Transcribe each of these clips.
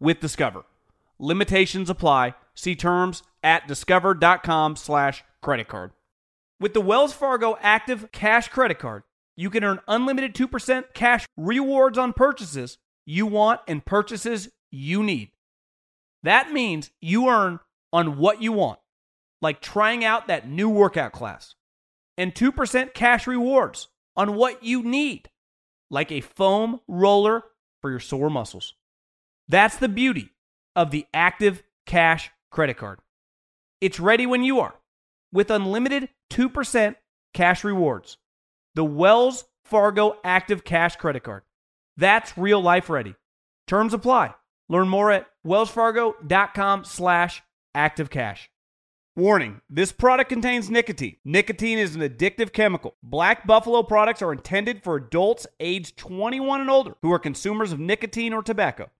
with Discover. Limitations apply. See terms at discover.com slash credit card. With the Wells Fargo Active Cash Credit Card, you can earn unlimited 2% cash rewards on purchases you want and purchases you need. That means you earn on what you want, like trying out that new workout class, and 2% cash rewards on what you need, like a foam roller for your sore muscles. That's the beauty of the Active Cash Credit Card. It's ready when you are with unlimited 2% cash rewards. The Wells Fargo Active Cash Credit Card. That's real life ready. Terms apply. Learn more at wellsfargo.com slash activecash. Warning, this product contains nicotine. Nicotine is an addictive chemical. Black Buffalo products are intended for adults aged 21 and older who are consumers of nicotine or tobacco.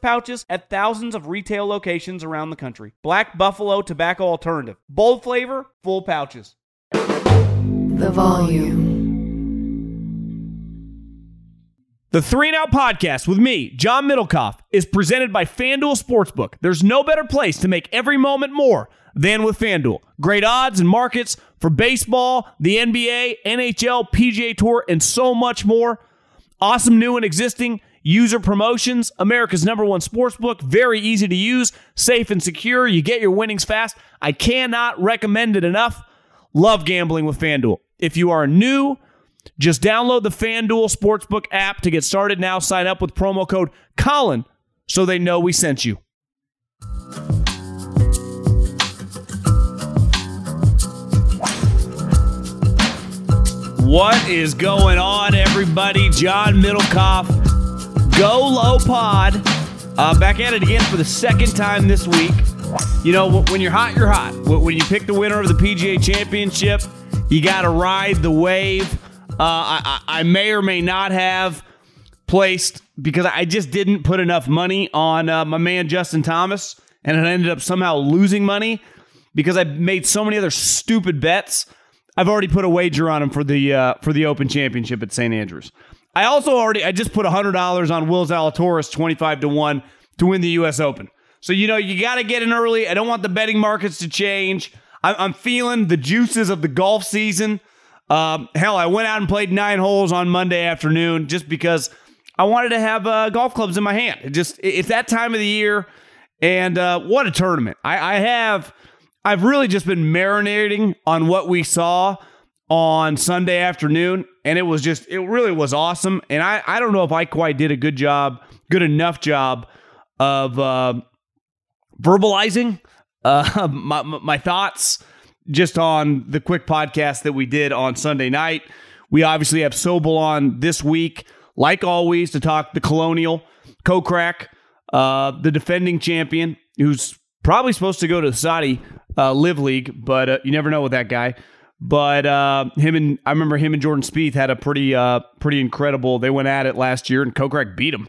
pouches at thousands of retail locations around the country. Black Buffalo Tobacco Alternative. Bold flavor, full pouches. The volume. The Three and Out podcast with me, John Middlekauff, is presented by FanDuel Sportsbook. There's no better place to make every moment more than with FanDuel. Great odds and markets for baseball, the NBA, NHL, PGA Tour, and so much more. Awesome new and existing user promotions. America's number one sportsbook. Very easy to use, safe and secure. You get your winnings fast. I cannot recommend it enough. Love gambling with FanDuel. If you are new, just download the FanDuel Sportsbook app to get started now. Sign up with promo code Colin so they know we sent you. What is going on, everybody? John Middlekauff, Go Low Pod, uh, back at it again for the second time this week. You know, when you're hot, you're hot. When you pick the winner of the PGA Championship, you got to ride the wave. Uh, I, I may or may not have placed because I just didn't put enough money on uh, my man Justin Thomas, and it ended up somehow losing money because I made so many other stupid bets. I've already put a wager on him for the uh, for the Open Championship at St Andrews. I also already I just put hundred dollars on Will Zalatoris twenty five to one to win the U.S. Open. So you know you got to get in early. I don't want the betting markets to change. I'm, I'm feeling the juices of the golf season. Um, hell, I went out and played nine holes on Monday afternoon just because I wanted to have uh, golf clubs in my hand. It just it's that time of the year, and uh, what a tournament! I, I have I've really just been marinating on what we saw on Sunday afternoon, and it was just it really was awesome. And I I don't know if I quite did a good job, good enough job of uh, verbalizing uh, my my thoughts just on the quick podcast that we did on Sunday night. We obviously have Sobel on this week, like always, to talk the Colonial Kokrak, uh, the defending champion, who's probably supposed to go to the Saudi uh, LIV League, but uh, you never know with that guy. But uh, him and I remember him and Jordan Spieth had a pretty uh, pretty incredible. They went at it last year, and Kokrak beat him.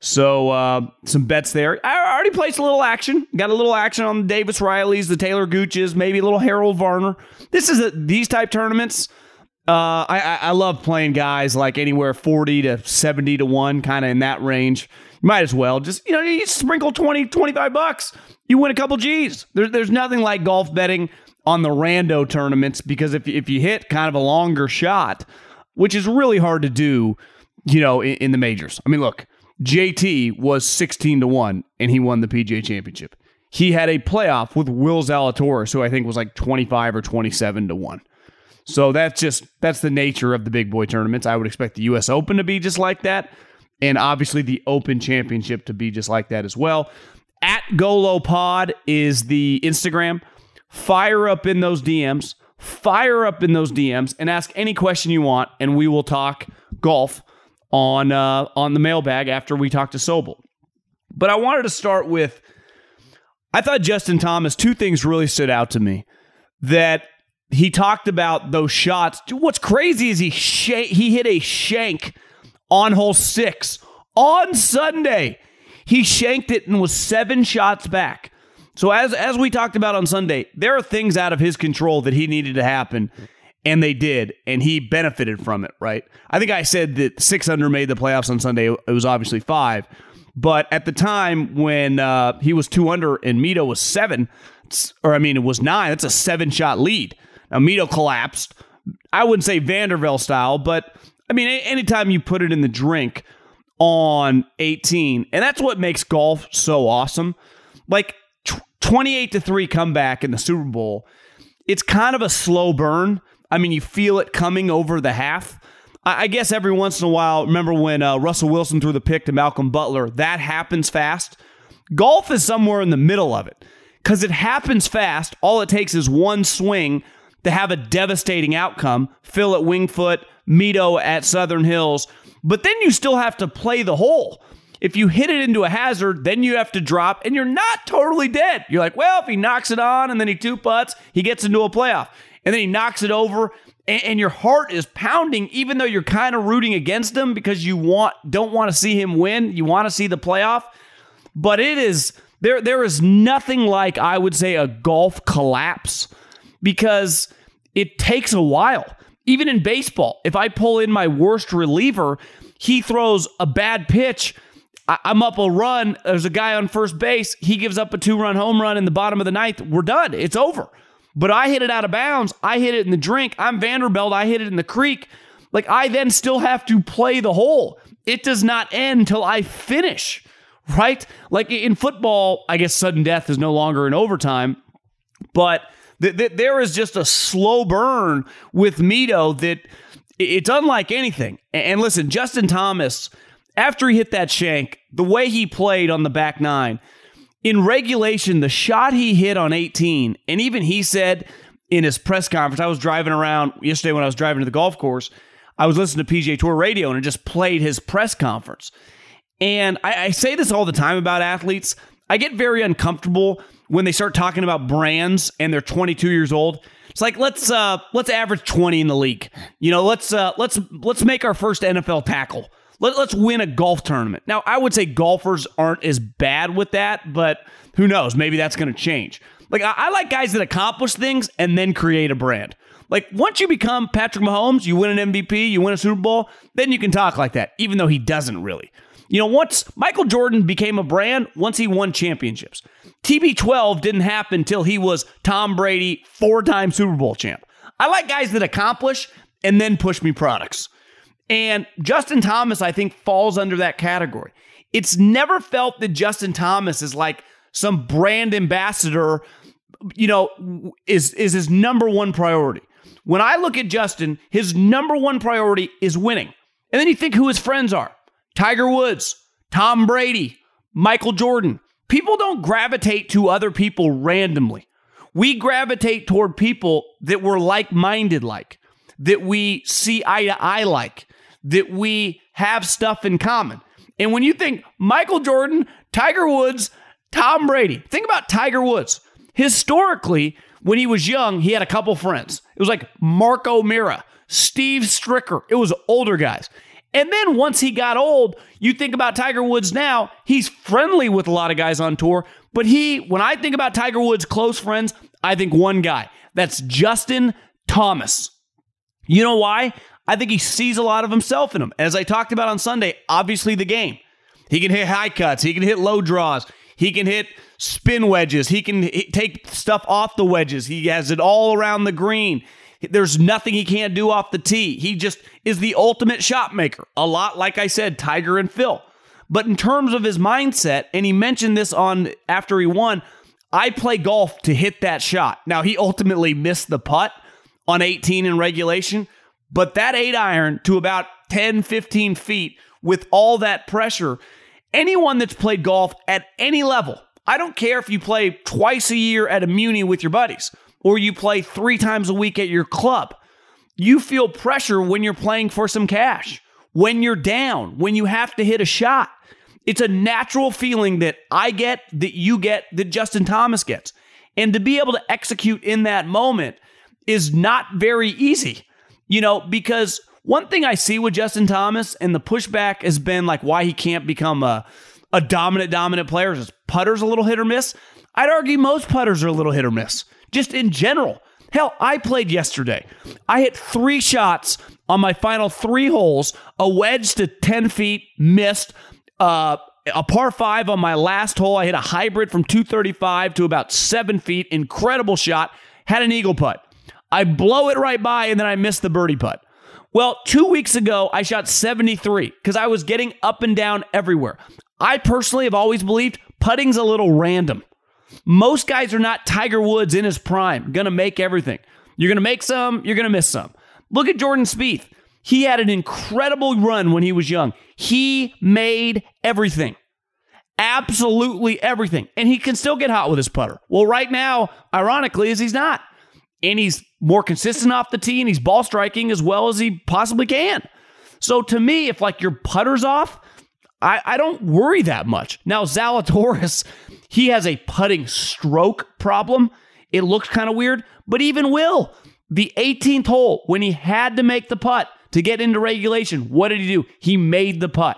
So uh, some bets there. I already placed a little action. Got a little action on the Davis Rileys, the Taylor Gooches, maybe a little Harold Varner. This is a, these type tournaments. Uh, I, I love playing guys like anywhere 40 to 70 to 1, kind of in that range. You might as well just, you know, you sprinkle 20, 25 bucks. You win a couple G's. There, there's nothing like golf betting on the rando tournaments because if, if you hit kind of a longer shot, which is really hard to do, you know, in, in the majors. I mean, look, JT was 16 to 1 and he won the PGA championship. He had a playoff with Will Zalatoris, who I think was like 25 or 27 to 1. So that's just that's the nature of the big boy tournaments. I would expect the US Open to be just like that. And obviously the Open Championship to be just like that as well. At Golo Pod is the Instagram. Fire up in those DMs. Fire up in those DMs and ask any question you want, and we will talk golf on uh, on the mailbag after we talk to Sobel. But I wanted to start with I thought Justin Thomas, two things really stood out to me. That he talked about those shots. Dude, what's crazy is he sh- he hit a shank on hole six on Sunday. He shanked it and was seven shots back. So as as we talked about on Sunday, there are things out of his control that he needed to happen, and they did, and he benefited from it. Right? I think I said that six under made the playoffs on Sunday. It was obviously five, but at the time when uh, he was two under and Mito was seven, or I mean it was nine. That's a seven shot lead. Now Mito collapsed. I wouldn't say Vanderbilt style, but I mean anytime you put it in the drink on 18, and that's what makes golf so awesome. Like 28 to 3 comeback in the Super Bowl. It's kind of a slow burn. I mean, you feel it coming over the half. I guess every once in a while, remember when uh, Russell Wilson threw the pick to Malcolm Butler? That happens fast. Golf is somewhere in the middle of it because it happens fast. All it takes is one swing to have a devastating outcome. Phil at Winged Foot, Mito at Southern Hills. But then you still have to play the hole. If you hit it into a hazard, then you have to drop, and you're not totally dead. You're like, well, if he knocks it on and then he two putts, he gets into a playoff. And then he knocks it over, and, and your heart is pounding, even though you're kind of rooting against him because you want don't want to see him win. You want to see the playoff. But it is there there is nothing like I would say a golf collapse because it takes a while. Even in baseball, if I pull in my worst reliever, he throws a bad pitch. I'm up a run. There's a guy on first base. He gives up a two run home run in the bottom of the ninth. We're done. It's over. But I hit it out of bounds. I hit it in the drink. I'm Vanderbilt. I hit it in the creek. Like I then still have to play the hole. It does not end till I finish, right? Like in football, I guess sudden death is no longer in overtime, but th- th- there is just a slow burn with Mito that it's unlike anything. And listen, Justin Thomas, after he hit that shank, the way he played on the back nine, in regulation, the shot he hit on 18, and even he said in his press conference, I was driving around yesterday when I was driving to the golf course, I was listening to PGA Tour radio and it just played his press conference. And I, I say this all the time about athletes. I get very uncomfortable when they start talking about brands and they're 22 years old. It's like let's uh let's average 20 in the league. You know, let's uh let's let's make our first NFL tackle. Let, let's win a golf tournament. Now, I would say golfers aren't as bad with that, but who knows? Maybe that's going to change. Like I, I like guys that accomplish things and then create a brand. Like once you become Patrick Mahomes, you win an MVP, you win a Super Bowl, then you can talk like that, even though he doesn't really. You know, once Michael Jordan became a brand, once he won championships. TB12 didn't happen until he was Tom Brady, four time Super Bowl champ. I like guys that accomplish and then push me products. And Justin Thomas, I think, falls under that category. It's never felt that Justin Thomas is like some brand ambassador, you know, is, is his number one priority. When I look at Justin, his number one priority is winning. And then you think who his friends are Tiger Woods, Tom Brady, Michael Jordan. People don't gravitate to other people randomly. We gravitate toward people that we're like minded like, that we see eye to eye like, that we have stuff in common. And when you think Michael Jordan, Tiger Woods, Tom Brady, think about Tiger Woods. Historically, when he was young, he had a couple friends. It was like Mark O'Meara, Steve Stricker. It was older guys. And then once he got old, you think about Tiger Woods now, he's friendly with a lot of guys on tour. But he, when I think about Tiger Woods' close friends, I think one guy. That's Justin Thomas. You know why? I think he sees a lot of himself in him. As I talked about on Sunday, obviously the game. He can hit high cuts, he can hit low draws, he can hit spin wedges, he can hit, take stuff off the wedges. He has it all around the green. There's nothing he can't do off the tee. He just is the ultimate shot maker. A lot like I said, Tiger and Phil. But in terms of his mindset, and he mentioned this on after he won, I play golf to hit that shot. Now he ultimately missed the putt on 18 in regulation, but that 8 iron to about 10, 15 feet with all that pressure, anyone that's played golf at any level, I don't care if you play twice a year at a Muni with your buddies or you play three times a week at your club. You feel pressure when you're playing for some cash, when you're down, when you have to hit a shot. It's a natural feeling that I get, that you get, that Justin Thomas gets. And to be able to execute in that moment is not very easy, you know, because one thing I see with Justin Thomas and the pushback has been like why he can't become a, a dominant, dominant player is putter's a little hit or miss. I'd argue most putters are a little hit or miss just in general. Hell, I played yesterday. I hit three shots on my final three holes, a wedge to 10 feet, missed. Uh, a par five on my last hole. I hit a hybrid from 235 to about seven feet. Incredible shot. Had an eagle putt. I blow it right by and then I miss the birdie putt. Well, two weeks ago, I shot 73 because I was getting up and down everywhere. I personally have always believed putting's a little random. Most guys are not Tiger Woods in his prime, to make everything. You're to make some, you're to miss some. Look at Jordan Spieth. He had an incredible run when he was young. He made everything. Absolutely everything. And he can still get hot with his putter. Well, right now, ironically, is he's not. And he's more consistent off the tee and he's ball striking as well as he possibly can. So to me, if like your putter's off, I, I don't worry that much. Now, Zalatoris, he has a putting stroke problem. It looks kind of weird, but even Will, the 18th hole, when he had to make the putt to get into regulation, what did he do? He made the putt.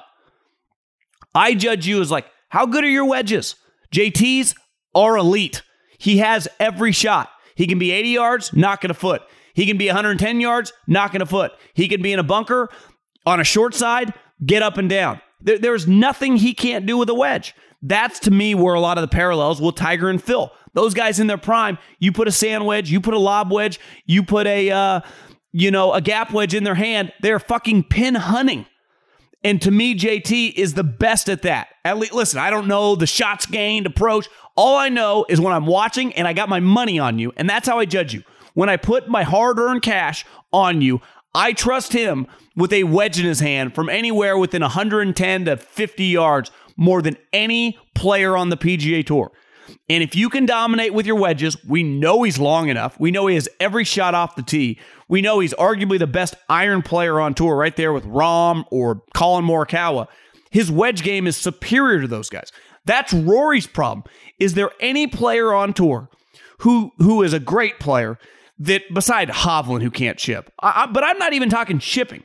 I judge you as like, how good are your wedges? JT's are elite. He has every shot. He can be 80 yards, knocking a foot. He can be 110 yards, knocking a foot. He can be in a bunker on a short side, get up and down. There, there's nothing he can't do with a wedge. That's to me where a lot of the parallels with Tiger and Phil. Those guys in their prime, you put a sand wedge, you put a lob wedge, you put a uh, you know, a gap wedge in their hand, they're fucking pin hunting. And to me, JT is the best at that. At least, listen, I don't know the shots gained approach. All I know is when I'm watching and I got my money on you, and that's how I judge you. When I put my hard earned cash on you, I trust him with a wedge in his hand from anywhere within 110 to 50 yards more than any player on the PGA Tour. And if you can dominate with your wedges, we know he's long enough. We know he has every shot off the tee. We know he's arguably the best iron player on tour, right there with Rahm or Collin Morikawa. His wedge game is superior to those guys. That's Rory's problem. Is there any player on tour who who is a great player that beside Hovland who can't chip? I, I, but I'm not even talking chipping.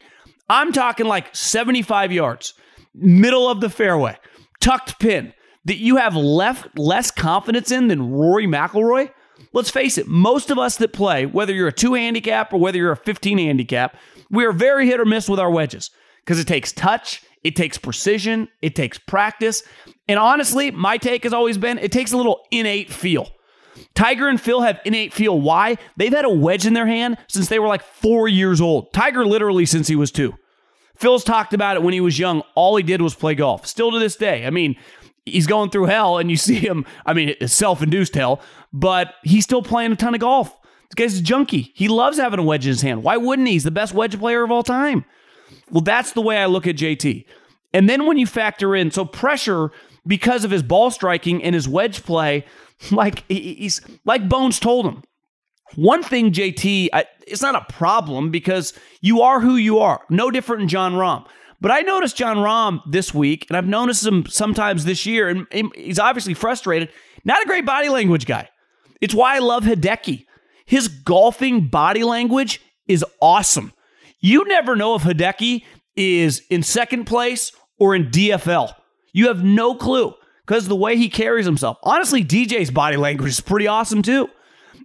I'm talking like 75 yards, middle of the fairway tucked pin that you have left less confidence in than Rory McIlroy? Let's face it, most of us that play, whether you're a two handicap or whether you're a 15 handicap, we are very hit or miss with our wedges because it takes touch, it takes precision, it takes practice. And honestly, my take has always been it takes a little innate feel. Tiger and Phil have innate feel. Why? They've had a wedge in their hand since they were like four years old. Tiger literally since he was two. Phil's talked about it when he was young. All he did was play golf. Still to this day. I mean, he's going through hell and you see him, I mean, it's self induced hell, but he's still playing a ton of golf. This guy's a junkie. He loves having a wedge in his hand. Why wouldn't he? He's the best wedge player of all time. Well, that's the way I look at JT. And then when you factor in, so pressure because of his ball striking and his wedge play, like he's like Bones told him, one thing, JT, I, it's not a problem because you are who you are. No different than Jon Rahm. But I noticed Jon Rahm this week, and I've noticed him sometimes this year, and he's obviously frustrated. Not a great body language guy. It's why I love Hideki. His golfing body language is awesome. You never know if Hideki is in second place or in DFL. You have no clue because the way he carries himself. Honestly, DJ's body language is pretty awesome too.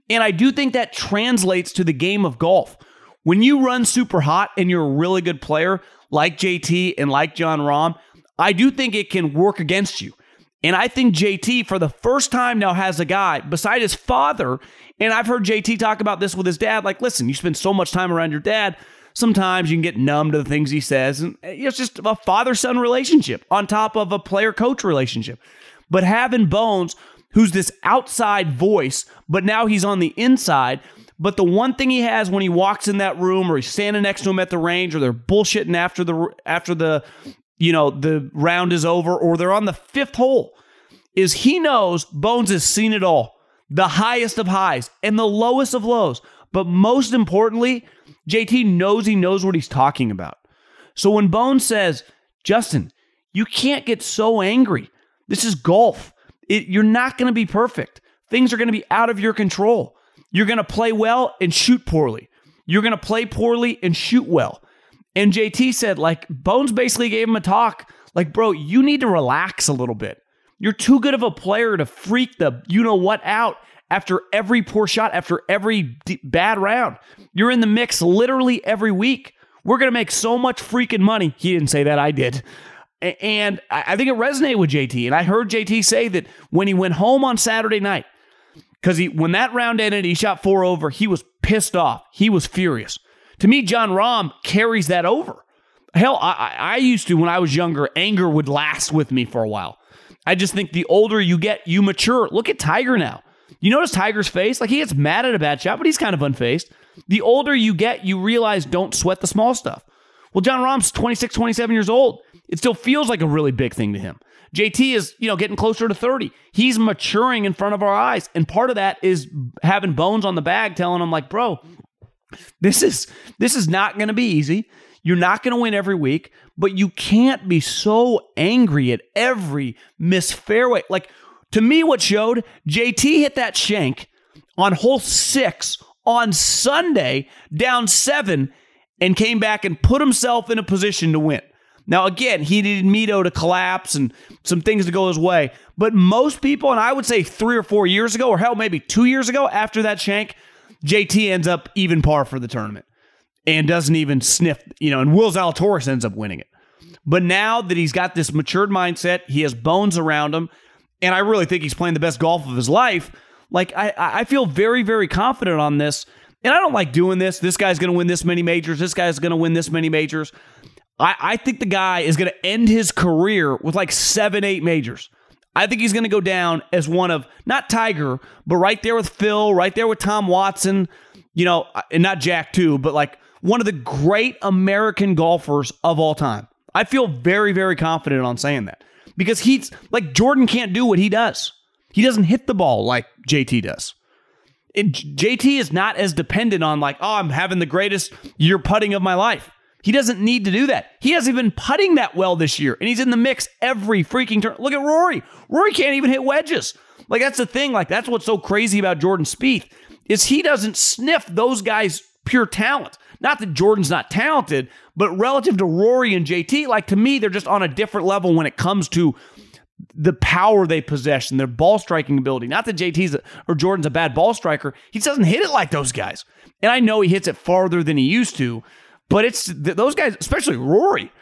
And I do think that translates to the game of golf. When you run super hot and you're a really good player like JT and like Jon Rahm, I do think it can work against you. And I think JT, for the first time now, has a guy beside his father. And I've heard JT talk about this with his dad. Like, listen, you spend so much time around your dad. Sometimes you can get numb to the things he says. And eh, it's just a father son relationship on top of a player coach relationship. But having Bones, who's this outside voice, but now he's on the inside. But the one thing he has when he walks in that room or he's standing next to him at the range or they're bullshitting after the after the you know, the round is over or they're on the fifth hole, is he knows Bones has seen it all the highest of highs and the lowest of lows. But most importantly, JT knows he knows what he's talking about. So when Bones says, Justin, you can't get so angry. This is golf. It, you're not going to be perfect. Things are going to be out of your control. You're going to play well and shoot poorly. You're going to play poorly and shoot well. And JT said, like, Bones basically gave him a talk. Like, bro, you need to relax a little bit. You're too good of a player to freak the you know what out after every poor shot, after every d- bad round. You're in the mix literally every week. We're going to make so much freaking money. He didn't say that, I did. And I think it resonated with JT. And I heard JT say that when he went home on Saturday night, because he when that round ended, he shot four over, he was pissed off. He was furious. To me, Jon Rahm carries that over. Hell, I, I used to, when I was younger, anger would last with me for a while. I just think the older you get, you mature. Look at Tiger now. You notice Tiger's face? Like he gets mad at a bad shot, but he's kind of unfazed. The older you get, you realize don't sweat the small stuff. Well, Jon Rahm's 26, 27 years old. It still feels like a really big thing to him. JT is, you know, getting closer to 30. He's maturing in front of our eyes. And part of that is having bones on the bag telling him, like, bro, this is this is not going to be easy. You're not going to win every week, but you can't be so angry at every miss fairway. Like to me, what showed JT hit that shank on hole six on Sunday, down seven, and came back and put himself in a position to win. Now, again, he needed Mito to collapse and some things to go his way. But most people, and I would say three or four years ago, or hell, maybe two years ago after that shank, JT ends up even par for the tournament and doesn't even sniff, you know, and Will Zalatoris ends up winning it. But now that he's got this matured mindset, he has bones around him, and I really think he's playing the best golf of his life. Like I, I feel very, very confident on this. And I don't like doing this. This guy's going to win this many majors. This guy's going to win this many majors. I, I think the guy is going to end his career with like seven, eight majors. I think he's going to go down as one of not Tiger, but right there with Phil, right there with Tom Watson, you know, uh, and not Jack too, but like one of the great American golfers of all time. I feel very, very confident on saying that because he's like Jordan can't do what he does. He doesn't hit the ball like JT does. And JT is not as dependent on like, oh, I'm having the greatest year putting of my life. He doesn't need to do that. He hasn't been putting that well this year, and he's in the mix every freaking turn. Look at Rory. Rory can't even hit wedges. Like that's the thing. Like that's what's so crazy about Jordan Spieth is he doesn't sniff those guys' pure talent. Not that Jordan's not talented, but relative to Rory and JT, like to me, they're just on a different level when it comes to the power they possess and their ball striking ability. Not that JT's a, or Jordan's a bad ball striker. He doesn't hit it like those guys. And I know he hits it farther than he used to, but it's those guys, especially Rory.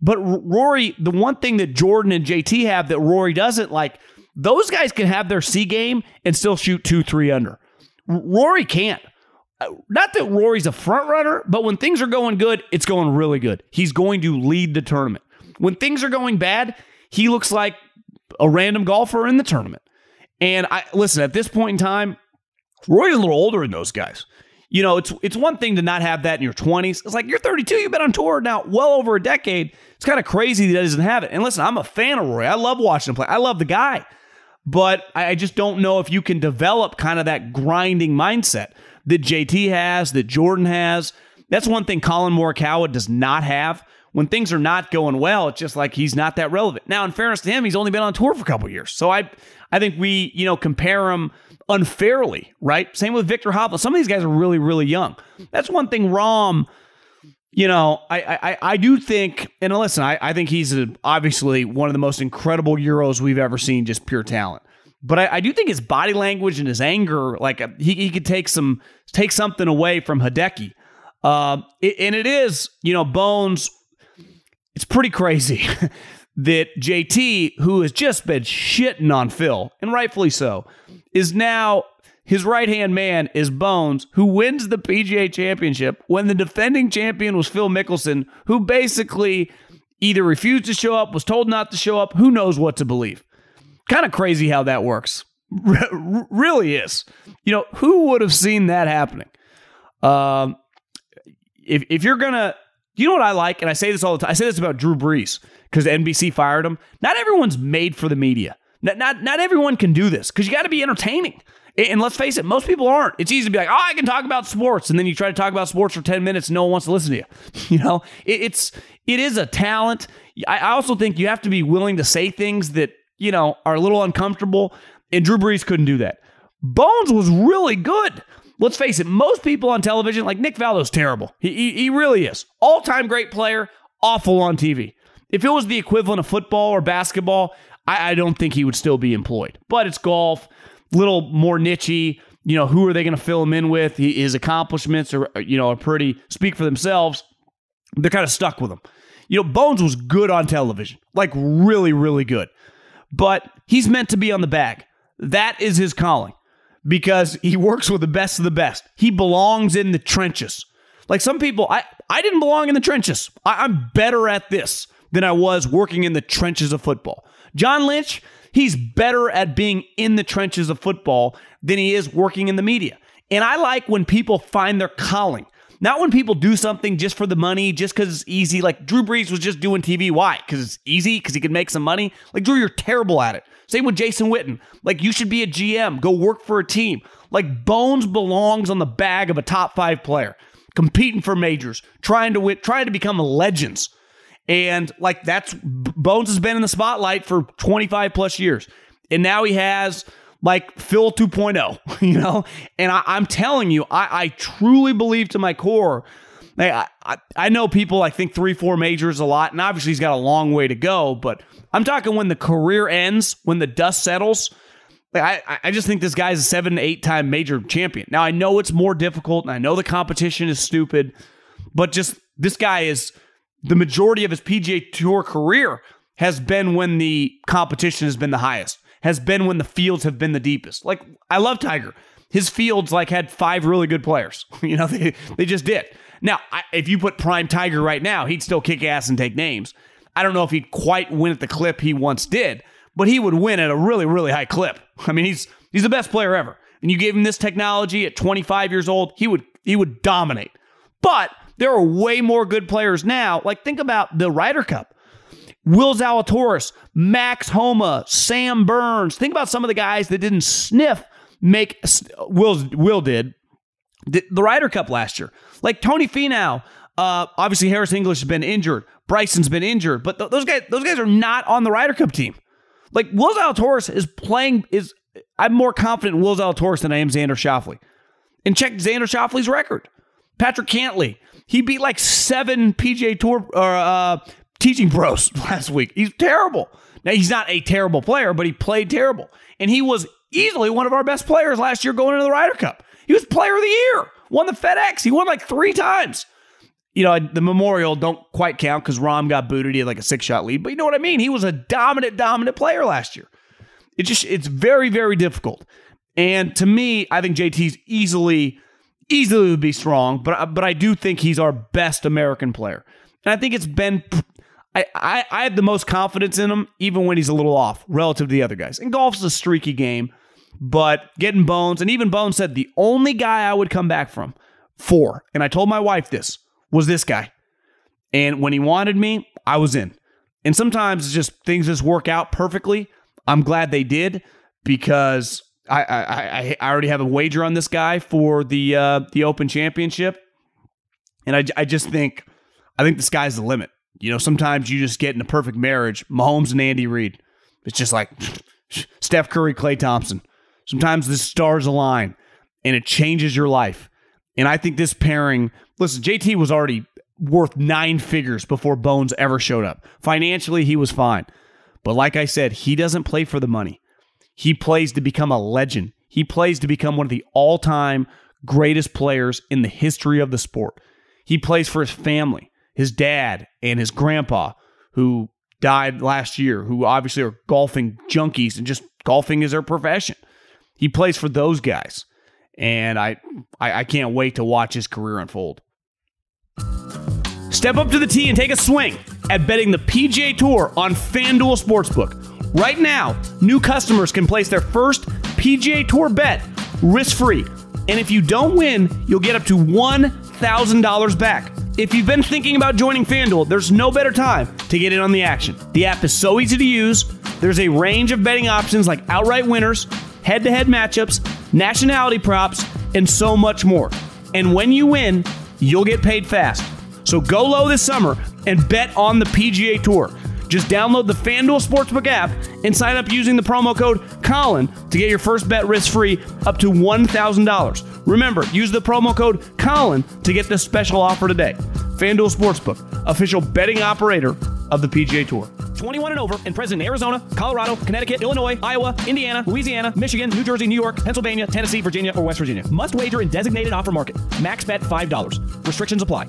But Rory, the one thing that Jordan and JT have that Rory doesn't, like those guys can have their C game and still shoot two, three under. Rory can't. Uh, not that Rory's a front runner, but when things are going good, it's going really good. He's going to lead the tournament. When things are going bad, he looks like a random golfer in the tournament. And I listen, at this point in time, Rory's a little older than those guys you know, it's it's one thing to not have that in your 20s. It's like you're 32, you've been on tour now well over a decade. It's kind of crazy that he doesn't have it. And listen, I'm a fan of Roy. I love watching him play. I love the guy. But I just don't know if you can develop kind of that grinding mindset that JT has, that Jordan has. That's one thing Collin Morikawa does not have. When things are not going well, it's just like he's not that relevant. Now, in fairness to him, he's only been on tour for a couple years. So I I think we, you know, compare him unfairly, right? Same with Viktor Hovland. Some of these guys are really, really young. That's one thing Rahm, you know, I, I, I do think, and listen, I, I think he's a, obviously one of the most incredible Euros we've ever seen, just pure talent. But I, I do think his body language and his anger, like uh, he, he could take some take something away from Hideki. Uh, it, and it is, you know, Bones. It's pretty crazy that JT, who has just been shitting on Phil, and rightfully so, is now his right hand man is Bones, who wins the PGA championship when the defending champion was Phil Mickelson, who basically either refused to show up, was told not to show up. Who knows what to believe? Kind of crazy how that works. R- really is. You know, who would have seen that happening? Um, if, if you're going to, you know what I like? And I say this all the time. I say this about Drew Brees because NBC fired him. Not everyone's made for the media. Not, not, not everyone can do this because you got to be entertaining. And let's face it, most people aren't. It's easy to be like, oh, I can talk about sports. And then you try to talk about sports for 10 minutes and no one wants to listen to you. You know, it, it's, it is a talent. I also think you have to be willing to say things that, you know, are a little uncomfortable. And Drew Brees couldn't do that. Bones was really good. Let's face it, most people on television, like Nick Faldo's terrible. He, he, he really is. All time great player, awful on TV. If it was the equivalent of football or basketball, I, I don't think he would still be employed. But it's golf little more nichey. You know, who are they going to fill him in with? His accomplishments are, uh, you know, are pretty speak for themselves. They're kind of stuck with him. You know, Bones was good on television, like really, really good. But he's meant to be on the bag. That is his calling because he works with the best of the best. He belongs in the trenches. Like some people, I, I didn't belong in the trenches. I, I'm better at this than I was working in the trenches of football. John Lynch, He's better at being in the trenches of football than he is working in the media. And I like when people find their calling. Not when people do something just for the money, just because it's easy. Like Drew Brees was just doing TV. Why? Because it's easy, because he can make some money. Like Drew, you're terrible at it. Same with Jason Witten. Like you should be a GM, go work for a team. Like Bones belongs on the bag of a top five player, competing for majors, trying to win, trying to become legends. And like that's Bones has been in the spotlight for 25 plus years. And now he has like Phil 2.0, you know? And I, am telling you, I, I, truly believe to my core. I, I, I know people I think three, four majors a lot, and obviously he's got a long way to go, but I'm talking when the career ends, when the dust settles. Like I, I just think this guy's a seven, eight time major champion. Now I know it's more difficult, and I know the competition is stupid, but just this guy is the majority of his PGA Tour career has been when the competition has been the highest, has been when the fields have been the deepest. Like I love Tiger. His fields like had five really good players. you know, they they just did. Now, I, if you put prime Tiger right now, he'd still kick ass and take names. I don't know if he'd quite win at the clip he once did, but he would win at a really really high clip. I mean, he's he's the best player ever. And you gave him this technology at 25 years old, he would he would dominate. But there are way more good players now. Like, think about the Ryder Cup. Will Zalatoris, Max Homa, Sam Burns. Think about some of the guys that didn't sniff make Will Will did the Ryder Cup last year. Like Tony Finau, uh, obviously Harris English has been injured. Bryson's been injured, but th- those guys those guys are not on the Ryder Cup team. Like Will Zalatoris is playing is I'm more confident in Will Zalatoris than I am Xander Schauffele. And check Xander Schauffele's record. Patrick Cantlay, he beat like seven PGA Tour or uh, teaching pros last week. He's terrible. Now he's not a terrible player, but he played terrible, and he was easily one of our best players last year going into the Ryder Cup. He was Player of the Year, won the FedEx. He won like three times. You know, the Memorial don't quite count because Rahm got booted. He had like a six shot lead, but you know what I mean. He was a dominant, dominant player last year. It just it's very, very difficult. And to me, I think JT's easily easily would be strong, but but I do think he's our best American player, and I think it's been. I, I, I have the most confidence in him, even when he's a little off relative to the other guys. And golf's a streaky game, but getting Bones, and even Bones said the only guy I would come back from for, and I told my wife this, was this guy. And when he wanted me, I was in. And sometimes it's just things just work out perfectly. I'm glad they did because I, I, I already have a wager on this guy for the uh, the Open Championship, and I, I just think I think the sky's the limit. You know, sometimes you just get in a perfect marriage. Mahomes and Andy Reid. It's just like Steph Curry, Klay Thompson. Sometimes the stars align, and it changes your life. And I think this pairing. Listen, JT was already worth nine figures before Bones ever showed up. Financially, he was fine. But like I said, he doesn't play for the money. He plays to become a legend. He plays to become one of the all time greatest players in the history of the sport. He plays for his family, his dad and his grandpa, who died last year, who obviously are golfing junkies and just golfing is their profession. He plays for those guys. And I, I, I can't wait to watch his career unfold. Step up to the tee and take a swing at betting the PGA Tour on FanDuel Sportsbook. Right now, new customers can place their first PGA Tour bet risk free. And if you don't win, you'll get up to $1,000 back. If you've been thinking about joining FanDuel, there's no better time to get in on the action. The app is so easy to use. There's a range of betting options like outright winners, head to head matchups, nationality props, and so much more. And when you win, you'll get paid fast. So go low this summer and bet on the PGA Tour. Just download the FanDuel Sportsbook app and sign up using the promo code Colin to get your first bet risk free up to $1,000. Remember, use the promo code Colin to get this special offer today. FanDuel Sportsbook, official betting operator of the PGA Tour. 21 and over and present in Arizona, Colorado, Connecticut, Illinois, Iowa, Indiana, Louisiana, Michigan, New Jersey, New York, Pennsylvania, Tennessee, Virginia, or West Virginia. Must wager in designated offer market. Max bet $5. Restrictions apply.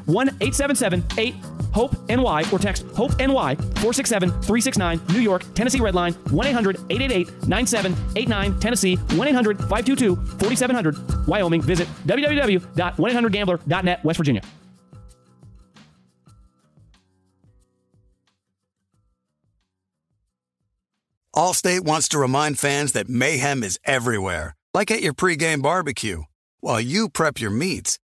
1 877 8 HOPE NY or text HOPE NY 467 369 New York, Tennessee Redline 1 800 888 9789 Tennessee 1 800 522 4700 Wyoming. Visit www.1800gambler.net West Virginia. Allstate wants to remind fans that mayhem is everywhere, like at your pregame barbecue. While you prep your meats,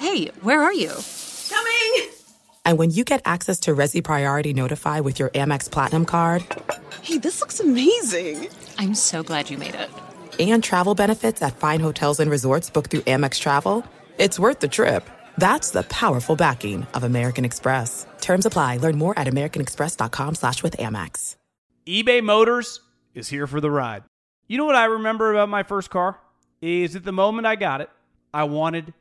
Hey, where are you? Coming! And when you get access to Resy Priority Notify with your Amex Platinum card. Hey, this looks amazing! I'm so glad you made it. And travel benefits at fine hotels and resorts booked through Amex Travel. It's worth the trip. That's the powerful backing of American Express. Terms apply. Learn more at americanexpress.com slash with Amex. eBay Motors is here for the ride. You know what I remember about my first car? Is at the moment I got it, I wanted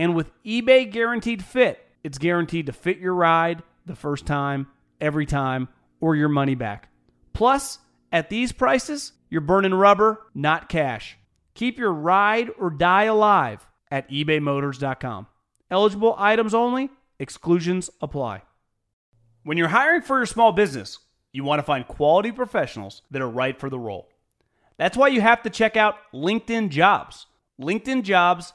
And with eBay Guaranteed Fit, it's guaranteed to fit your ride the first time, every time, or your money back. Plus, at these prices, you're burning rubber, not cash. Keep your ride or die alive at ebaymotors.com. Eligible items only, exclusions apply. When you're hiring for your small business, you want to find quality professionals that are right for the role. That's why you have to check out LinkedIn Jobs. LinkedIn Jobs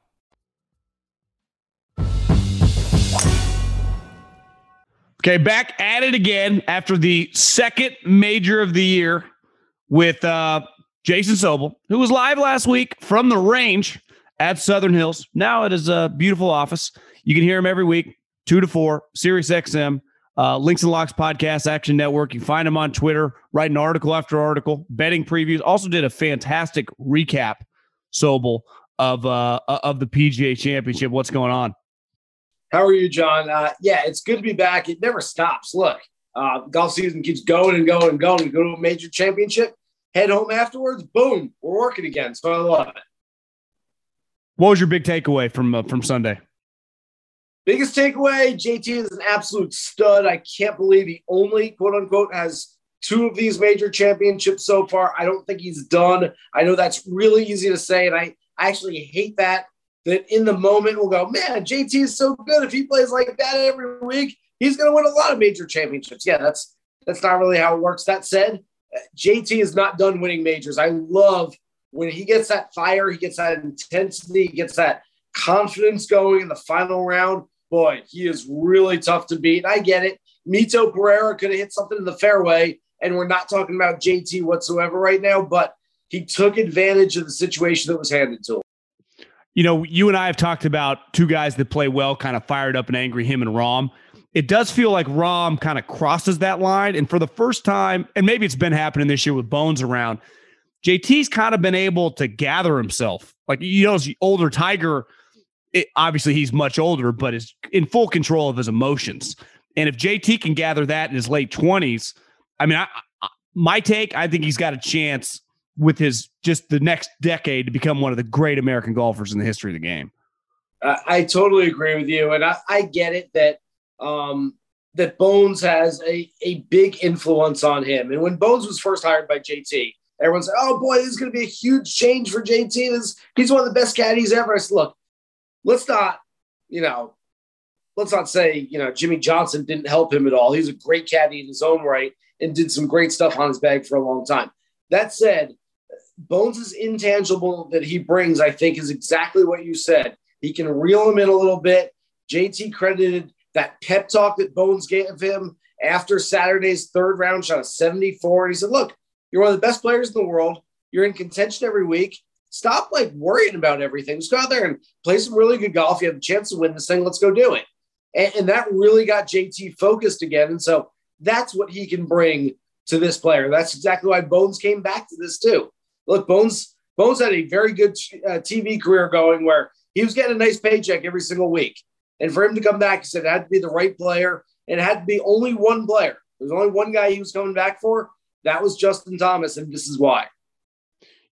Okay, back at it again after the second major of the year with uh, Jason Sobel, who was live last week from the range at Southern Hills. Now it is a beautiful office. You can hear him every week, two to four, Sirius XM, uh, Links and Locks Podcast, Action Network. You can find him on Twitter, writing article after article, betting previews. Also did a fantastic recap, Sobel, of uh, of the PGA Championship. What's going on? How are you, John? Uh, yeah, it's good to be back. It never stops. Look, uh, golf season keeps going and going and going. Go to a major championship, head home afterwards. Boom, we're working again. So I love it. What was your big takeaway from uh, from Sunday? Biggest takeaway: JT is an absolute stud. I can't believe he only quote unquote has two of these major championships so far. I don't think he's done. I know that's really easy to say, and I, I actually hate that that in the moment we'll go, man, JT is so good. If he plays like that every week, he's going to win a lot of major championships. Yeah, that's that's not really how it works. That said, JT is not done winning majors. I love when he gets that fire, he gets that intensity, he gets that confidence going in the final round. Boy, he is really tough to beat. I get it. Mito Pereira could have hit something in the fairway, and we're not talking about JT whatsoever right now, but he took advantage of the situation that was handed to him you know, you and I have talked about two guys that play well, kind of fired up and angry, him and Rahm. It does feel like Rahm kind of crosses that line. And for the first time, and maybe it's been happening this year with Bones around, JT's kind of been able to gather himself. Like, you know, as the older Tiger, it, obviously he's much older, but is in full control of his emotions. And if JT can gather that in his late 20s, I mean, I, I, my take, I think he's got a chance with his just the next decade to become one of the great American golfers in the history of the game. I totally agree with you, and I, I get it that um, that Bones has a, a big influence on him. And when Bones was first hired by JT, everyone said, "Oh boy, this is going to be a huge change for JT. This, he's one of the best caddies ever." I said, "Look, let's not, you know, let's not say you know Jimmy Johnson didn't help him at all. He's a great caddy in his own right and did some great stuff on his bag for a long time." That said, Bones' is intangible that he brings, I think, is exactly what you said. He can reel him in a little bit. JT credited that pep talk that Bones gave him after Saturday's third round shot of 74. And he said, Look, you're one of the best players in the world. You're in contention every week. Stop like worrying about everything. Just go out there and play some really good golf. You have a chance to win this thing. Let's go do it. And, and that really got JT focused again. And so that's what he can bring to this player. That's exactly why Bones came back to this too look, Bones Bones had a very good uh, TV career going where he was getting a nice paycheck every single week. And for him to come back, he said it had to be the right player and it had to be only one player. There's only one guy he was coming back for. That was Justin Thomas, and this is why.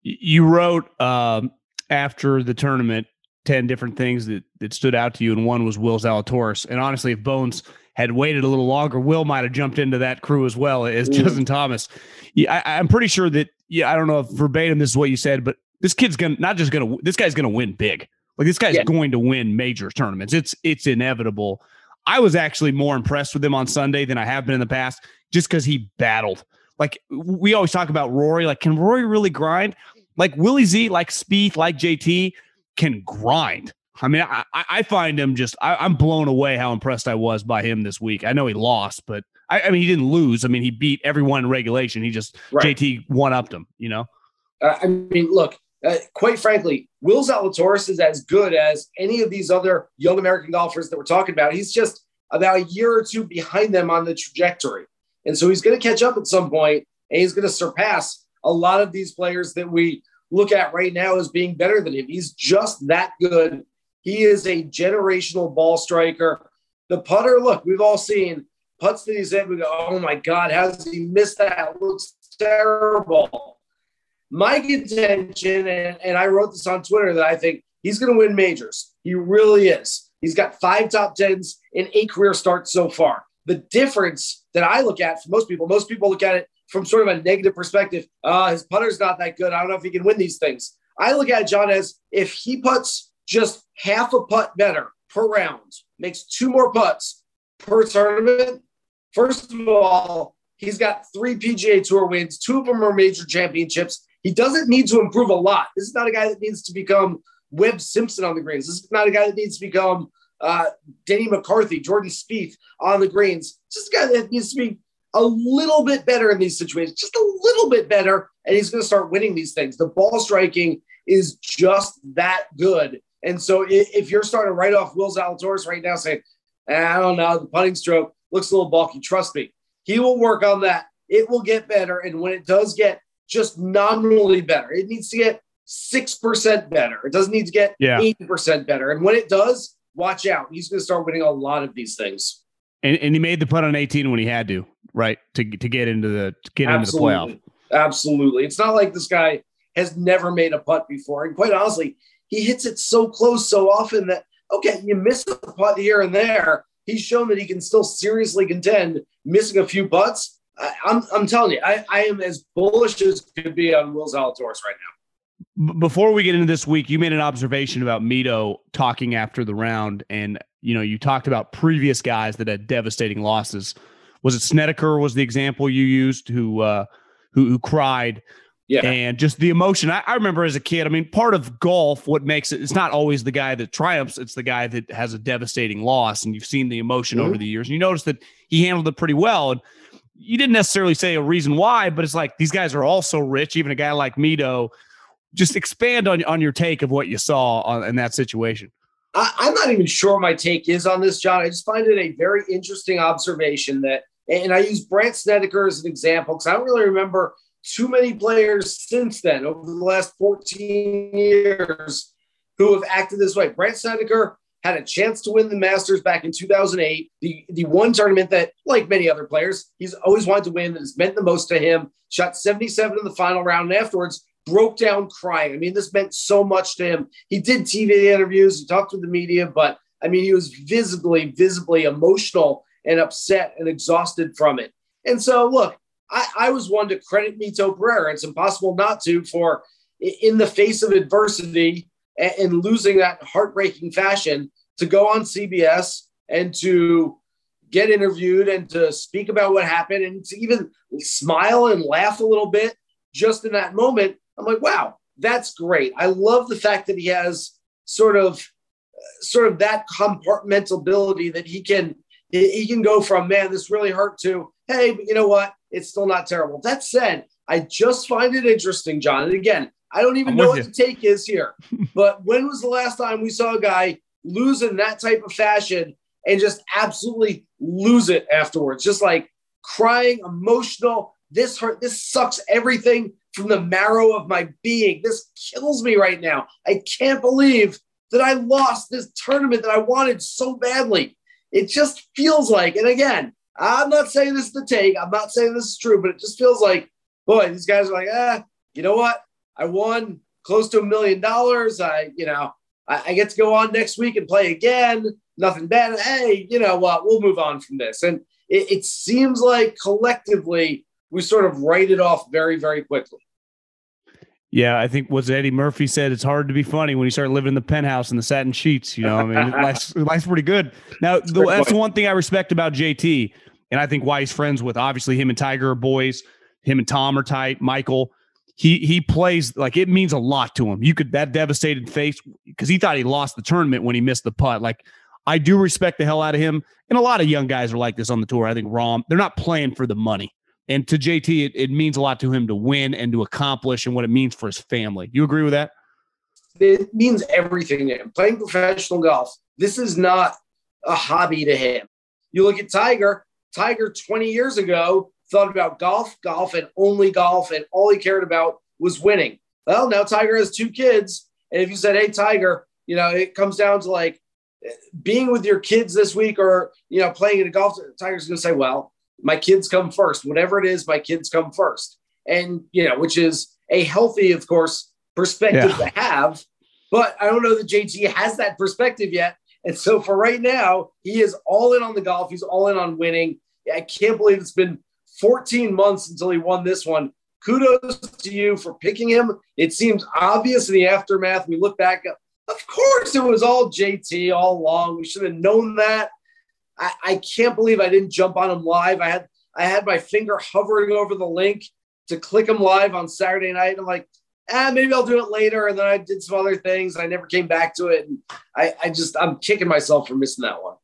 You wrote um, after the tournament 10 different things that, that stood out to you, and one was Will Zalatoris. And honestly, if Bones had waited a little longer, Will might have jumped into that crew as well as mm. Justin Thomas. Yeah, I, I'm pretty sure that yeah, I don't know if verbatim this is what you said, but this kid's gonna not just gonna this guy's gonna win big. Like this guy's yeah. going to win major tournaments. It's it's inevitable. I was actually more impressed with him on Sunday than I have been in the past, just because he battled. Like we always talk about Rory. Like, can Rory really grind? Like Willie Z, like Spieth, like JT, can grind. I mean, I, I find him just. I, am blown away how impressed I was by him this week. I know he lost, but I, I, mean, he didn't lose. I mean, he beat everyone in regulation. He just right. JT one upped him. You know. Uh, I mean, look. Uh, quite frankly, Will Zalatoris is as good as any of these other young American golfers that we're talking about. He's just about a year or two behind them on the trajectory, and so he's going to catch up at some point, and he's going to surpass a lot of these players that we look at right now as being better than him. He's just that good. He is a generational ball striker. The putter, look, we've all seen putts that he's hit. We go, oh my God, how does he miss that? looks terrible. My contention, and, and I wrote this on Twitter, that I think he's going to win majors. He really is. He's got five top tens in eight career starts so far. The difference that I look at for most people, most people look at it from sort of a negative perspective. Uh, his putter's not that good. I don't know if he can win these things. I look at it, John, as if he puts just half a putt better per round, makes two more putts per tournament. First of all, he's got three PGA Tour wins. Two of them are major championships. He doesn't need to improve a lot. This is not a guy that needs to become Webb Simpson on the greens. This is not a guy that needs to become uh, Denny McCarthy, Jordan Spieth on the greens. Just a guy that needs to be a little bit better in these situations, just a little bit better, and he's going to start winning these things. The ball striking is just that good. And so if you're starting write off Will Zalatoris right now, saying, I don't know, the putting stroke looks a little bulky, trust me, he will work on that. It will get better. And when it does get just nominally better, it needs to get 6% better. It doesn't need to get yeah. 80% better. And when it does, watch out. He's going to start winning a lot of these things. And, and he made the putt on 18 when he had to, right? To, to get into the to get Absolutely. into the playoff. Absolutely. It's not like this guy has never made a putt before. And quite honestly, he hits it so close so often that okay, you miss a putt here and there. He's shown that he can still seriously contend, missing a few butts. I, am I'm, I'm telling you, I, I am as bullish as could be on Will Zalatoris right now. Before we get into this week, you made an observation about Mito talking after the round, and you know you talked about previous guys that had devastating losses. Was it Snedeker? Was the example you used who uh, who, who cried? Yeah, and just the emotion. I, I remember as a kid. I mean, part of golf, what makes it, it's not always the guy that triumphs; it's the guy that has a devastating loss. And you've seen the emotion mm-hmm. over the years, and you notice that he handled it pretty well. And you didn't necessarily say a reason why, but it's like these guys are all so rich. Even a guy like Mito just expand on on your take of what you saw on, in that situation. I, I'm not even sure my take is on this, John. I just find it a very interesting observation that, and I use Brandt Snedeker as an example because I don't really remember too many players since then over the last 14 years who have acted this way. Brandt Snedeker had a chance to win the Masters back in 2008, the, the one tournament that, like many other players, he's always wanted to win that has meant the most to him. Shot 77 in the final round, and afterwards broke down crying. I mean, this meant so much to him. He did TV interviews, he talked with the media, but I mean, he was visibly, visibly emotional and upset and exhausted from it. And so, look, I, I was one to credit Mito Pereira. It's impossible not to for in the face of adversity and, and losing that heartbreaking fashion to go on CBS and to get interviewed and to speak about what happened and to even smile and laugh a little bit just in that moment I'm like, wow, that's great. I love the fact that he has sort of sort of that compartmentability that he can he can go from man this really hurt to hey but you know what it's still not terrible that said i just find it interesting john and again i don't even I'm know what you. the take is here but when was the last time we saw a guy lose in that type of fashion and just absolutely lose it afterwards just like crying emotional this hurt this sucks everything from the marrow of my being. This kills me right now. I can't believe that I lost this tournament that I wanted so badly. It just feels like, and again, I'm not saying this is the take. I'm not saying this is true, but it just feels like, boy, these guys are like, ah, you know what? I won close to a million dollars. I, you know, I, I, get to go on next week and play again. Nothing bad. Hey, you know what? We'll move on from this. And it, it seems like collectively we sort of write it off very, very quickly. Yeah, I think what Eddie Murphy said. It's hard to be funny when you start living in the penthouse and the satin sheets. You know, I mean, life's, life's pretty good. Now, the, that's the one thing I respect about JT, and I think why he's friends with. Obviously, him and Tiger are boys. Him and Tom are tight. Michael, he he plays like it means a lot to him. You could that devastated face because he thought he lost the tournament when he missed the putt. Like I do respect the hell out of him, and a lot of young guys are like this on the tour. I think Rahm, they're not playing for the money. And to JT, it, it means a lot to him to win and to accomplish and what it means for his family. You agree with that? It means everything to him. Playing professional golf, this is not a hobby to him. You look at Tiger, Tiger 20 years ago thought about golf, golf, and only golf, and all he cared about was winning. Well, now Tiger has two kids. And if you said, hey, Tiger, You know, it comes down to like being with your kids this week or, you know, playing in a golf. Tiger's going to say, well, my kids come first. Whatever it is, my kids come first. And, you know, which is a healthy, of course, perspective yeah. to have. But I don't know that JT has that perspective yet. And so for right now, he is all in on the golf. He's all in on winning. I can't believe it's been 14 months until he won this one. Kudos to you for picking him. It seems obvious in the aftermath. We look back, of course, it was all JT all along. We should have known that. I, I can't believe I didn't jump on him live. I had I had my finger hovering over the link to click him live on Saturday night. I'm like, ah, maybe I'll do it later. And then I did some other things. And I never came back to it. And I, I just, I'm kicking myself for missing that one.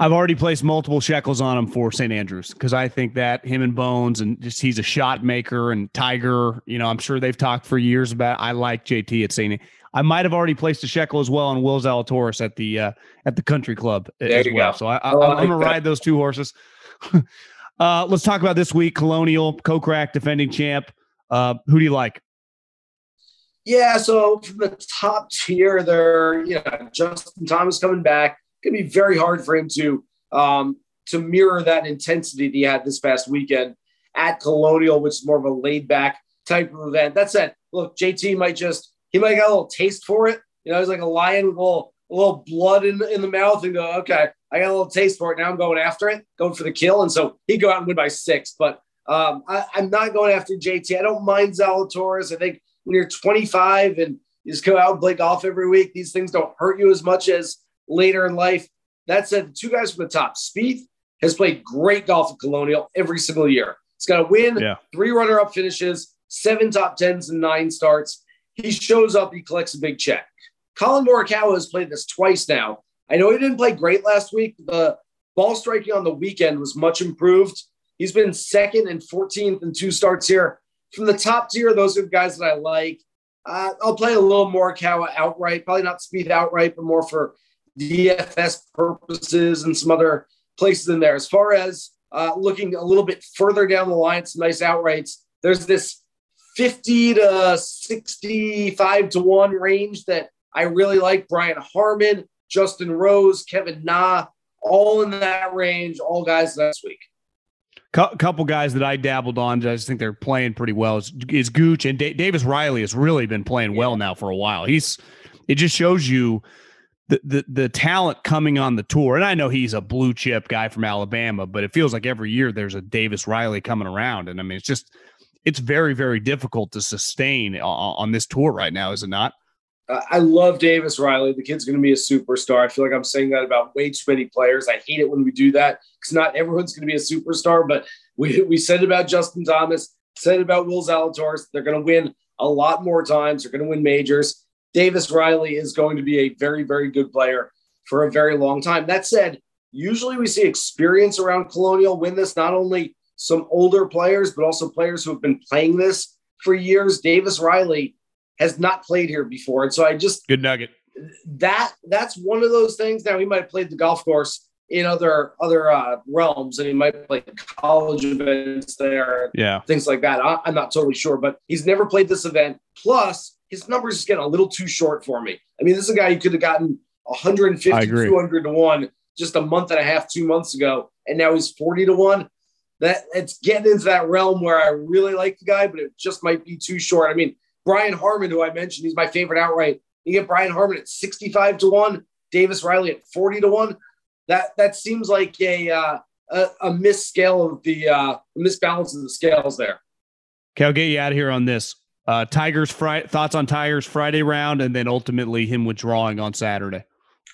I've already placed multiple shekels on him for St. Andrews because I think that him and Bones and just he's a shot maker and Tiger. You know, I'm sure they've talked for years about. I like JT at St. I might have already placed a shekel as well on Will Zalatoris at the uh, at the Country Club there as well. Go. So I, am like gonna that. ride those two horses. uh, let's talk about this week. Colonial, Kokrak, defending champ. Uh, who do you like? Yeah, so from the top tier, there, you know, Justin Thomas coming back. Gonna be very hard for him to um, to mirror that intensity that he had this past weekend at Colonial, which is more of a laid back type of event. That said, look, JT might just he might get a little taste for it. You know, he's like a lion with a little, a little blood in, in the mouth and go, okay, I got a little taste for it. Now I'm going after it, going for the kill. And so he'd go out and win by six. But um, I, am not going after JT. I don't mind Zalatoris. I think when you're 25 and you just go out and play golf every week, these things don't hurt you as much as later in life. That said, the two guys from the top, Spieth has played great golf at Colonial every single year. He's got a win, yeah. three runner-up finishes, seven top tens, and nine starts. He shows up, he collects a big check. Collin Morikawa has played this twice now. I know he didn't play great last week. The ball striking on the weekend was much improved. He's been second and 14th in two starts here from the top tier, those are the guys that I like. Uh, I'll play a little Morikawa outright, probably not Spieth outright, but more for DFS purposes and some other places in there. As far as uh, looking a little bit further down the line, some nice outrights. There's this 50 to 65 to 1 range that I really like. Brian Harman, Justin Rose, Kevin Na, all in that range, all guys last week couple guys that I dabbled on, I just think they're playing pretty well. Is, is Gooch and D- Davis Riley has really been playing well now for a while. He's it just shows you the, the the talent coming on the tour. And I know he's a blue chip guy from Alabama, but it feels like every year there's a Davis Riley coming around, and I mean it's just it's very very difficult to sustain on, on this tour right now, is it not? I love Davis Riley. The kid's going to be a superstar. I feel like I'm saying that about way too many players. I hate it when we do that because not everyone's going to be a superstar. But we, we said about Justin Thomas, said about Will Zalatoris. They're going to win a lot more times. They're going to win majors. Davis Riley is going to be a very, very good player for a very long time. That said, usually we see experience around Colonial win this, not only some older players, but also players who have been playing this for years. Davis Riley has not played here before. And so I just good nugget. That that's one of those things. Now he might have played the golf course in other other uh, realms, and he might play college events there, yeah, things like that. I, am not totally sure, but he's never played this event. Plus, his numbers is getting a little too short for me. I mean, this is a guy who could have gotten 150, 200 to one just a month and a half, two months ago, and now he's 40 to one. That it's getting into that realm where I really like the guy, but it just might be too short. I mean, Brian Harman, who I mentioned, he's my favorite outright. You get Brian Harman at 65 to 1, Davis Riley at 40 to 1. That that seems like a uh, a, a misscale of the uh, misbalance of the scales there. Okay, I'll get you out of here on this. Uh, Tigers thoughts on Tigers Friday round, and then ultimately him withdrawing on Saturday.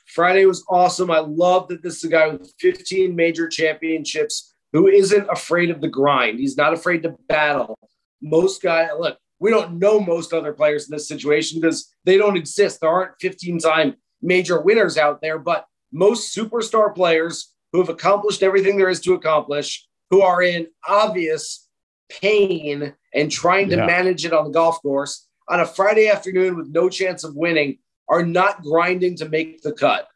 Friday was awesome. I love that this is a guy with 15 major championships who isn't afraid of the grind. He's not afraid to battle. Most guys, look, we don't know most other players in this situation because they don't exist. There aren't 15 time major winners out there, but most superstar players who have accomplished everything there is to accomplish, who are in obvious pain and trying to yeah. manage it on the golf course on a Friday afternoon with no chance of winning, are not grinding to make the cut.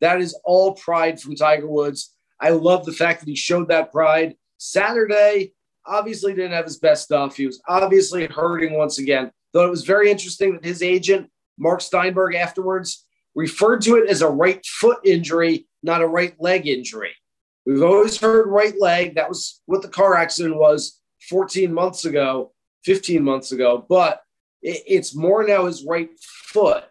That is all pride from Tiger Woods. I love the fact that he showed that pride. Saturday, obviously didn't have his best stuff. He was obviously hurting once again. Though it was very interesting that his agent, Mark Steinberg, afterwards referred to it as a right foot injury, not a right leg injury. We've always heard right leg. That was what the car accident was 14 months ago, 15 months ago. But it, it's more now his right foot.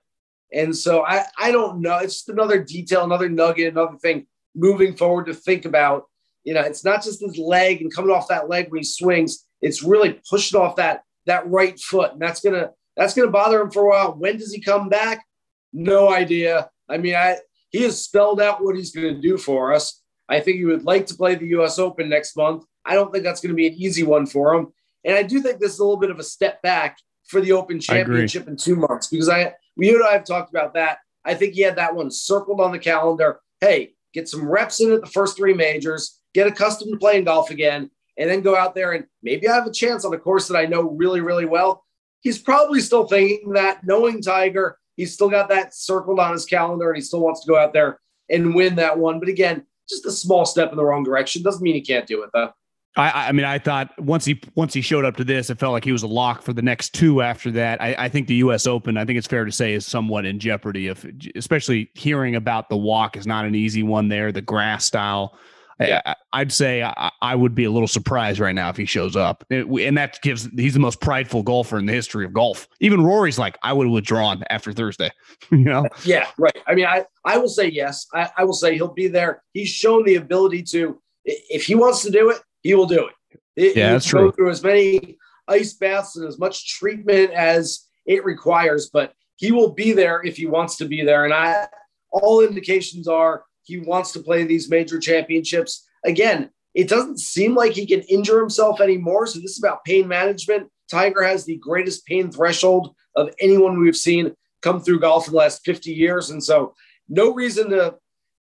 And so I, I don't know. It's another detail, another nugget, another thing moving forward to think about. You know, it's not just his leg and coming off that leg when he swings. It's really pushing off that that right foot, and that's gonna that's gonna bother him for a while. When does he come back? No idea. I mean, I he has spelled out what he's to do for us. I think he would like to play the U.S. Open next month. I don't think that's going to be an easy one for him, and I do think this is a little bit of a step back for the Open Championship in two months because I you and I have talked about that. I think he had that one circled on the calendar. Hey, get some reps in at the first three majors, get accustomed to playing golf again, and then go out there and maybe I have a chance on a course that I know really, really well. He's probably still thinking that, knowing Tiger, he's still got that circled on his calendar and he still wants to go out there and win that one. But again, just a small step in the wrong direction doesn't mean he can't do it though. I, I mean, I thought once he once he showed up to this, it felt like he was a lock for the next two. After that, I, I think the U.S. Open, I think it's fair to say, is somewhat in jeopardy. If especially hearing about the walk is not an easy one there, the grass style. Yeah. I, would say I, I, would be a little surprised right now if he shows up, it, and that gives he's the most prideful golfer in the history of golf. Even Rory's like, I would have withdrawn after Thursday. you know? Yeah, right. I mean, I I will say yes. I, I will say he'll be there. He's shown the ability to, if he wants to do it, he will do it. it yeah, that's true. Go through as many ice baths and as much treatment as it requires, but he will be there if he wants to be there. And I, all indications are he wants to play these major championships. Again, it doesn't seem like he can injure himself anymore. So this is about pain management. Tiger has the greatest pain threshold of anyone we've seen come through golf in the last 50 years. And so no reason to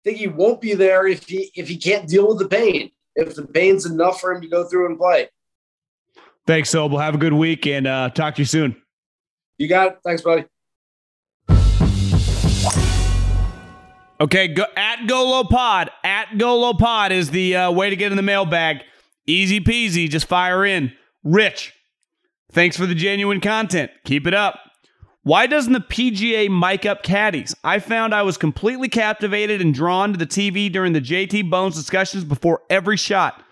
think he won't be there if he if he can't deal with the pain if the pain's enough for him to go through and play. Thanks, Sobel. Have a good week and uh, talk to you soon. You got it. Thanks, buddy. Okay, go, at Golo Pod. At Golo Pod is the uh, way to get in the mailbag. Easy peasy. Just fire in. Rich, thanks for the genuine content. Keep it up. Why doesn't the PGA mic up caddies? I found I was completely captivated and drawn to the TV during the JT Bones discussions before every shot.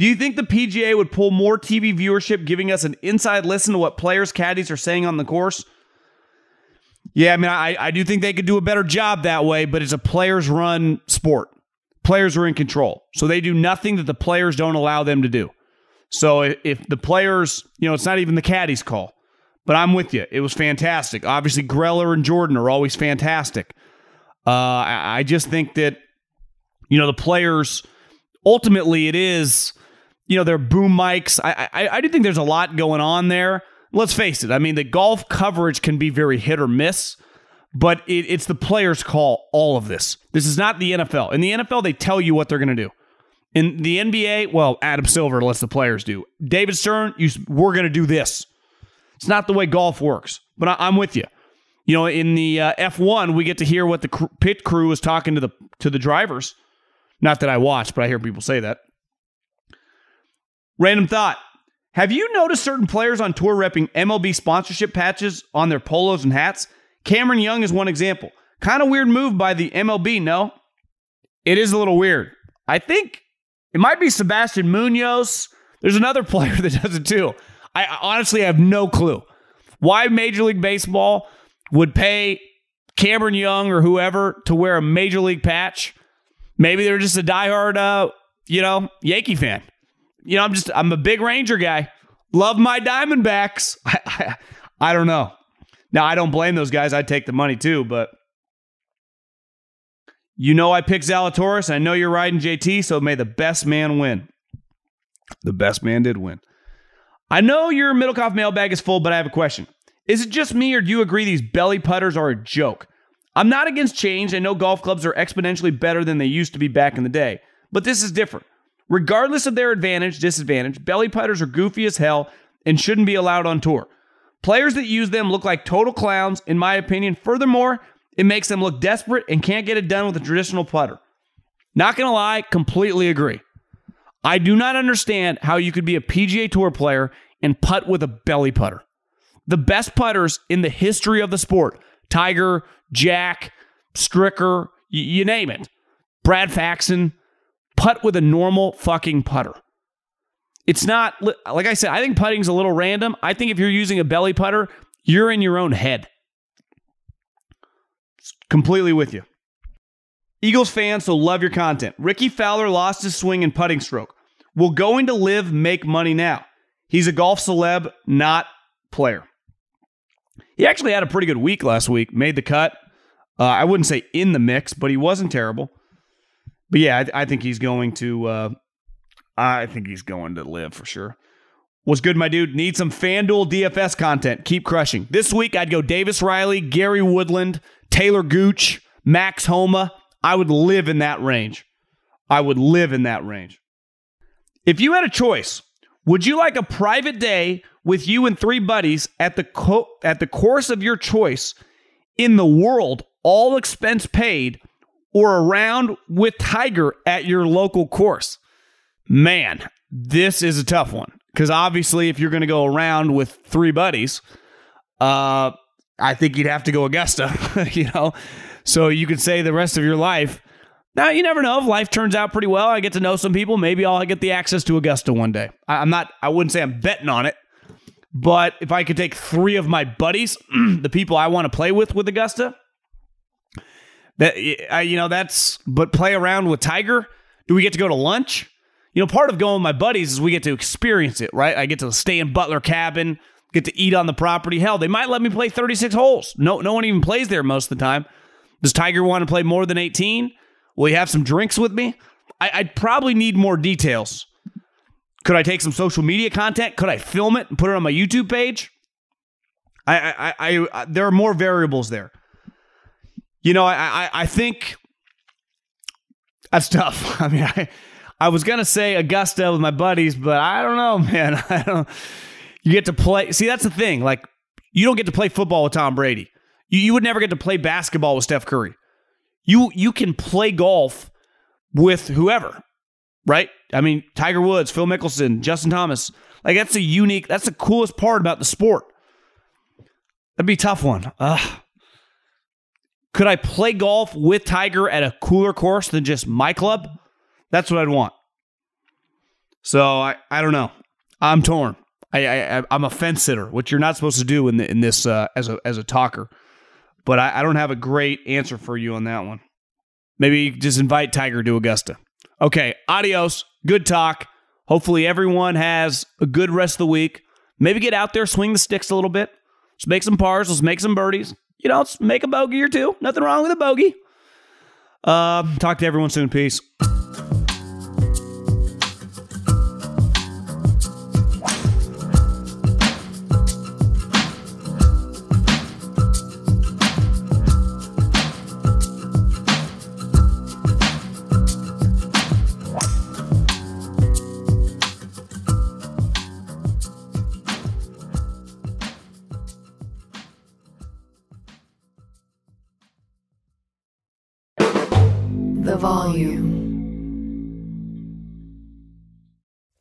Do you think the PGA would pull more TV viewership, giving us an inside listen to what players' caddies are saying on the course? Yeah, I mean, I, I do think they could do a better job that way, but it's a players run sport. Players are in control. So they do nothing that the players don't allow them to do. So if the players, you know, it's not even the caddies' call. But I'm with you. It was fantastic. Obviously, Greller and Jordan are always fantastic. Uh, I, just think that, you know, the players, ultimately, it is, you know, their boom mics. I, I, I do think there's a lot going on there. Let's face it. I mean, the golf coverage can be very hit or miss, but it, it's the players' call, all of this. This is not the NFL. In the NFL, they tell you what they're going to do. In the NBA, well, Adam Silver lets the players do. David Stern, you, we're going to do this. It's not the way golf works, but I, am with you. You know, in the uh, F1, we get to hear what the cr- pit crew is talking to the to the drivers. Not that I watch, but I hear people say that. Random thought. Have you noticed certain players on tour repping MLB sponsorship patches on their polos and hats? Cameron Young is one example. Kind of weird move by the MLB, no? It is a little weird. I think it might be Sebastian Munoz. There's another player that does it too. I honestly have no clue why Major League Baseball would pay Cameron Young or whoever to wear a Major League patch. Maybe they're just a diehard, uh, you know, Yankee fan. You know, I'm just I'm a big Ranger guy. Love my Diamondbacks. I, I, I don't know. Now I don't blame those guys. I'd take the money too, but you know I picked Zalatoris. I know you're riding JT, so may the best man win. The best man did win. I know your Middlekauff mailbag is full, but I have a question. Is it just me, or do you agree these belly putters are a joke? I'm not against change. I know golf clubs are exponentially better than they used to be back in the day, but this is different. Regardless of their advantage, disadvantage, belly putters are goofy as hell and shouldn't be allowed on tour. Players that use them look like total clowns, in my opinion. Furthermore, it makes them look desperate and can't get it done with a traditional putter. Not gonna lie, completely agree. I do not understand how you could be a PGA Tour player and putt with a belly putter. The best putters in the history of the sport Tiger, Jack, Stricker, y- you name it. Brad Faxon, putt with a normal fucking putter. It's not, like I said, I think putting's a little random. I think if you're using a belly putter, you're in your own head. Completely with you. Eagles fans, so love your content. Rickie Fowler lost his swing and putting stroke. Will going to LIV make money now? He's a golf celeb, not player. He actually had a pretty good week last week, made the cut. Uh, I wouldn't say in the mix, but he wasn't terrible. But yeah, I, I think he's going to. Uh, I think he's going to LIV for sure. What's good, my dude? Need some FanDuel DFS content. Keep crushing. This week, I'd go Davis Riley, Gary Woodland, Talor Gooch, Max Homa. I would live in that range. I would live in that range. If you had a choice, would you like a private day with you and three buddies at the co- at the course of your choice in the world, all expense paid, or a round with Tiger at your local course? Man, this is a tough one because obviously, if you're going to go around with three buddies, uh, I think you'd have to go Augusta, you know. So you could say the rest of your life. Now you never know if life turns out pretty well. I get to know some people. Maybe I'll get the access to Augusta one day. I, I'm not. I wouldn't say I'm betting on it, but if I could take three of my buddies, the people I want to play with with Augusta, that I, you know that's. But play around with Tiger. Do we get to go to lunch? You know, part of going with my buddies is we get to experience it, right? I get to stay in Butler Cabin, get to eat on the property. Hell, they might let me play 36 holes. No, no one even plays there most of the time. Does Tiger want to play more than 18? Will he have some drinks with me? I, I'd probably need more details. Could I take some social media content? Could I film it and put it on my YouTube page? I, I, I, I there are more variables there. You know, I, I, I think that's tough. I mean, I, I was gonna say Augusta with my buddies, but I don't know, man. I don't. You get to play. See, that's the thing. Like, you don't get to play football with Tom Brady. You, you would never get to play basketball with Steph Curry. You you can play golf with whoever, right? I mean, Tiger Woods, Phil Mickelson, Justin Thomas. Like that's a unique. That's the coolest part about the sport. That'd be a tough one. Ugh. Could I play golf with Tiger at a cooler course than just my club? That's what I'd want. So I, I don't know. I'm torn. I, I I'm a fence sitter, which you're not supposed to do in the, in this uh, as a as a talker. But I, I don't have a great answer for you on that one. Maybe just invite Tiger to Augusta. Okay, adios. Good talk. Hopefully everyone has a good rest of the week. Maybe get out there, swing the sticks a little bit. Let's make some pars. Let's make some birdies. You know, let's make a bogey or two. Nothing wrong with a bogey. Uh, talk to everyone soon. Peace.